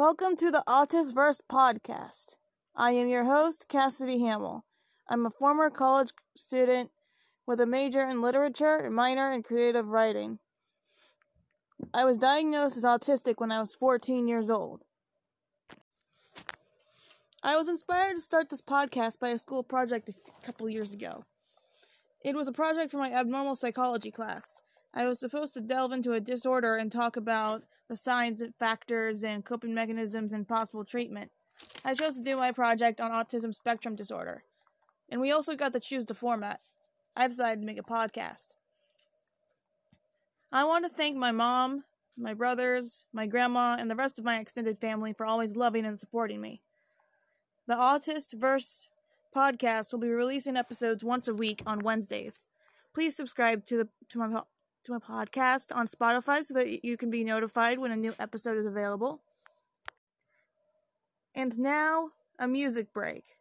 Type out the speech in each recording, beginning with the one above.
Welcome to the Autism Verse podcast. I am your host, Cassidy Hamill. I'm a former college student with a major in literature and minor in creative writing. I was diagnosed as autistic when I was 14 years old. I was inspired to start this podcast by a school project a couple years ago. It was a project for my abnormal psychology class. I was supposed to delve into a disorder and talk about the signs and factors and coping mechanisms and possible treatment. I chose to do my project on autism spectrum disorder. And we also got to choose the format. I decided to make a podcast. I want to thank my mom, my brothers, my grandma, and the rest of my extended family for always loving and supporting me. The Autist Verse podcast will be releasing episodes once a week on Wednesdays. Please subscribe to the to my to my podcast on Spotify so that you can be notified when a new episode is available. And now, a music break.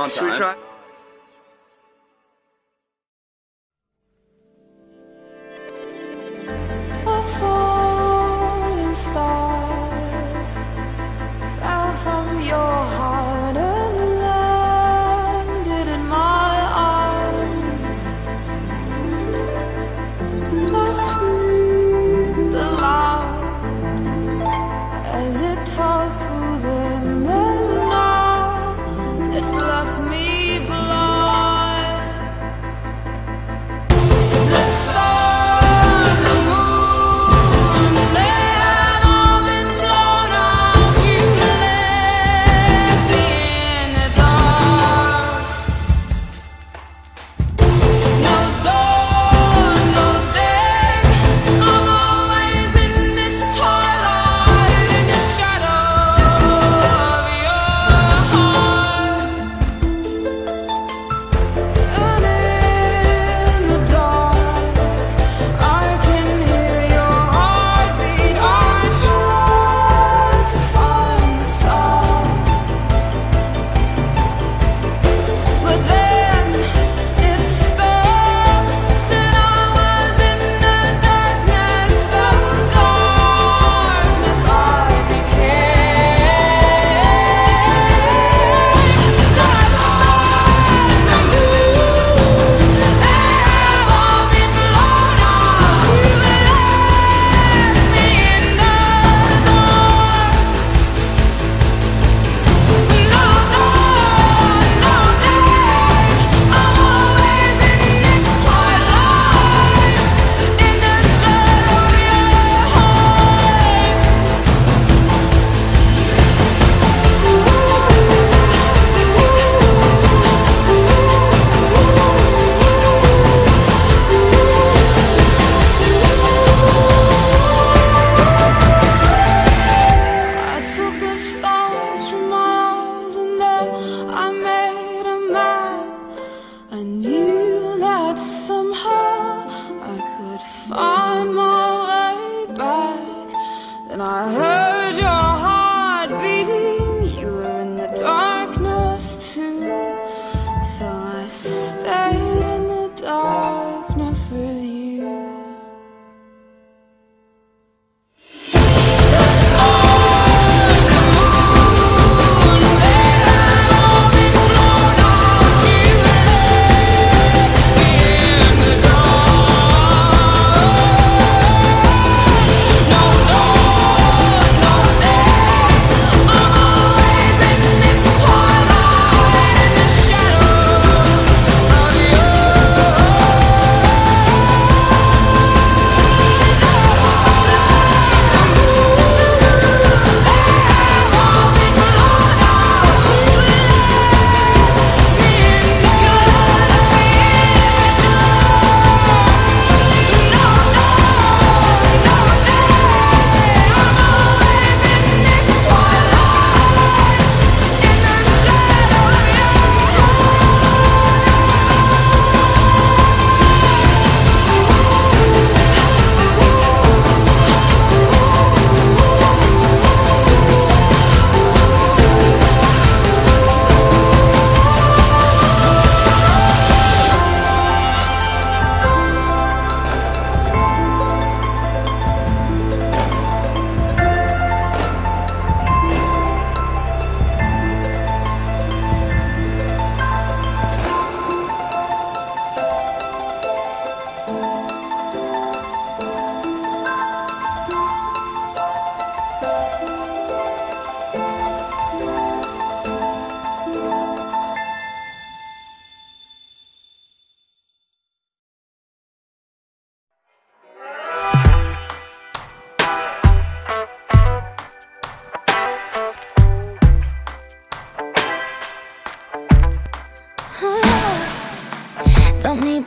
on time. Should we try?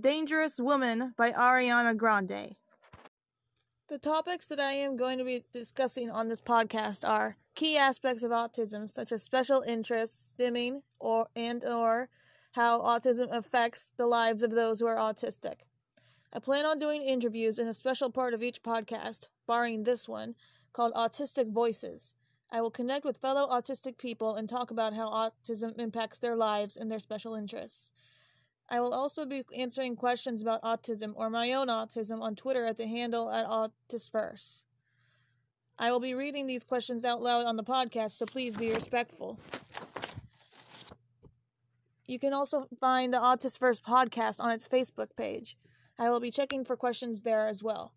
Dangerous Woman by Ariana Grande. The topics that I am going to be discussing on this podcast are key aspects of autism, such as special interests, stimming, or and or how autism affects the lives of those who are autistic. I plan on doing interviews in a special part of each podcast, barring this one, called Autistic Voices. I will connect with fellow autistic people and talk about how autism impacts their lives and their special interests. I will also be answering questions about autism or my own autism on Twitter at the handle at AutisVerse. I will be reading these questions out loud on the podcast, so please be respectful. You can also find the AutisVerse podcast on its Facebook page. I will be checking for questions there as well.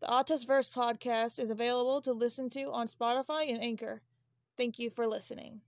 The AutisVerse podcast is available to listen to on Spotify and Anchor. Thank you for listening.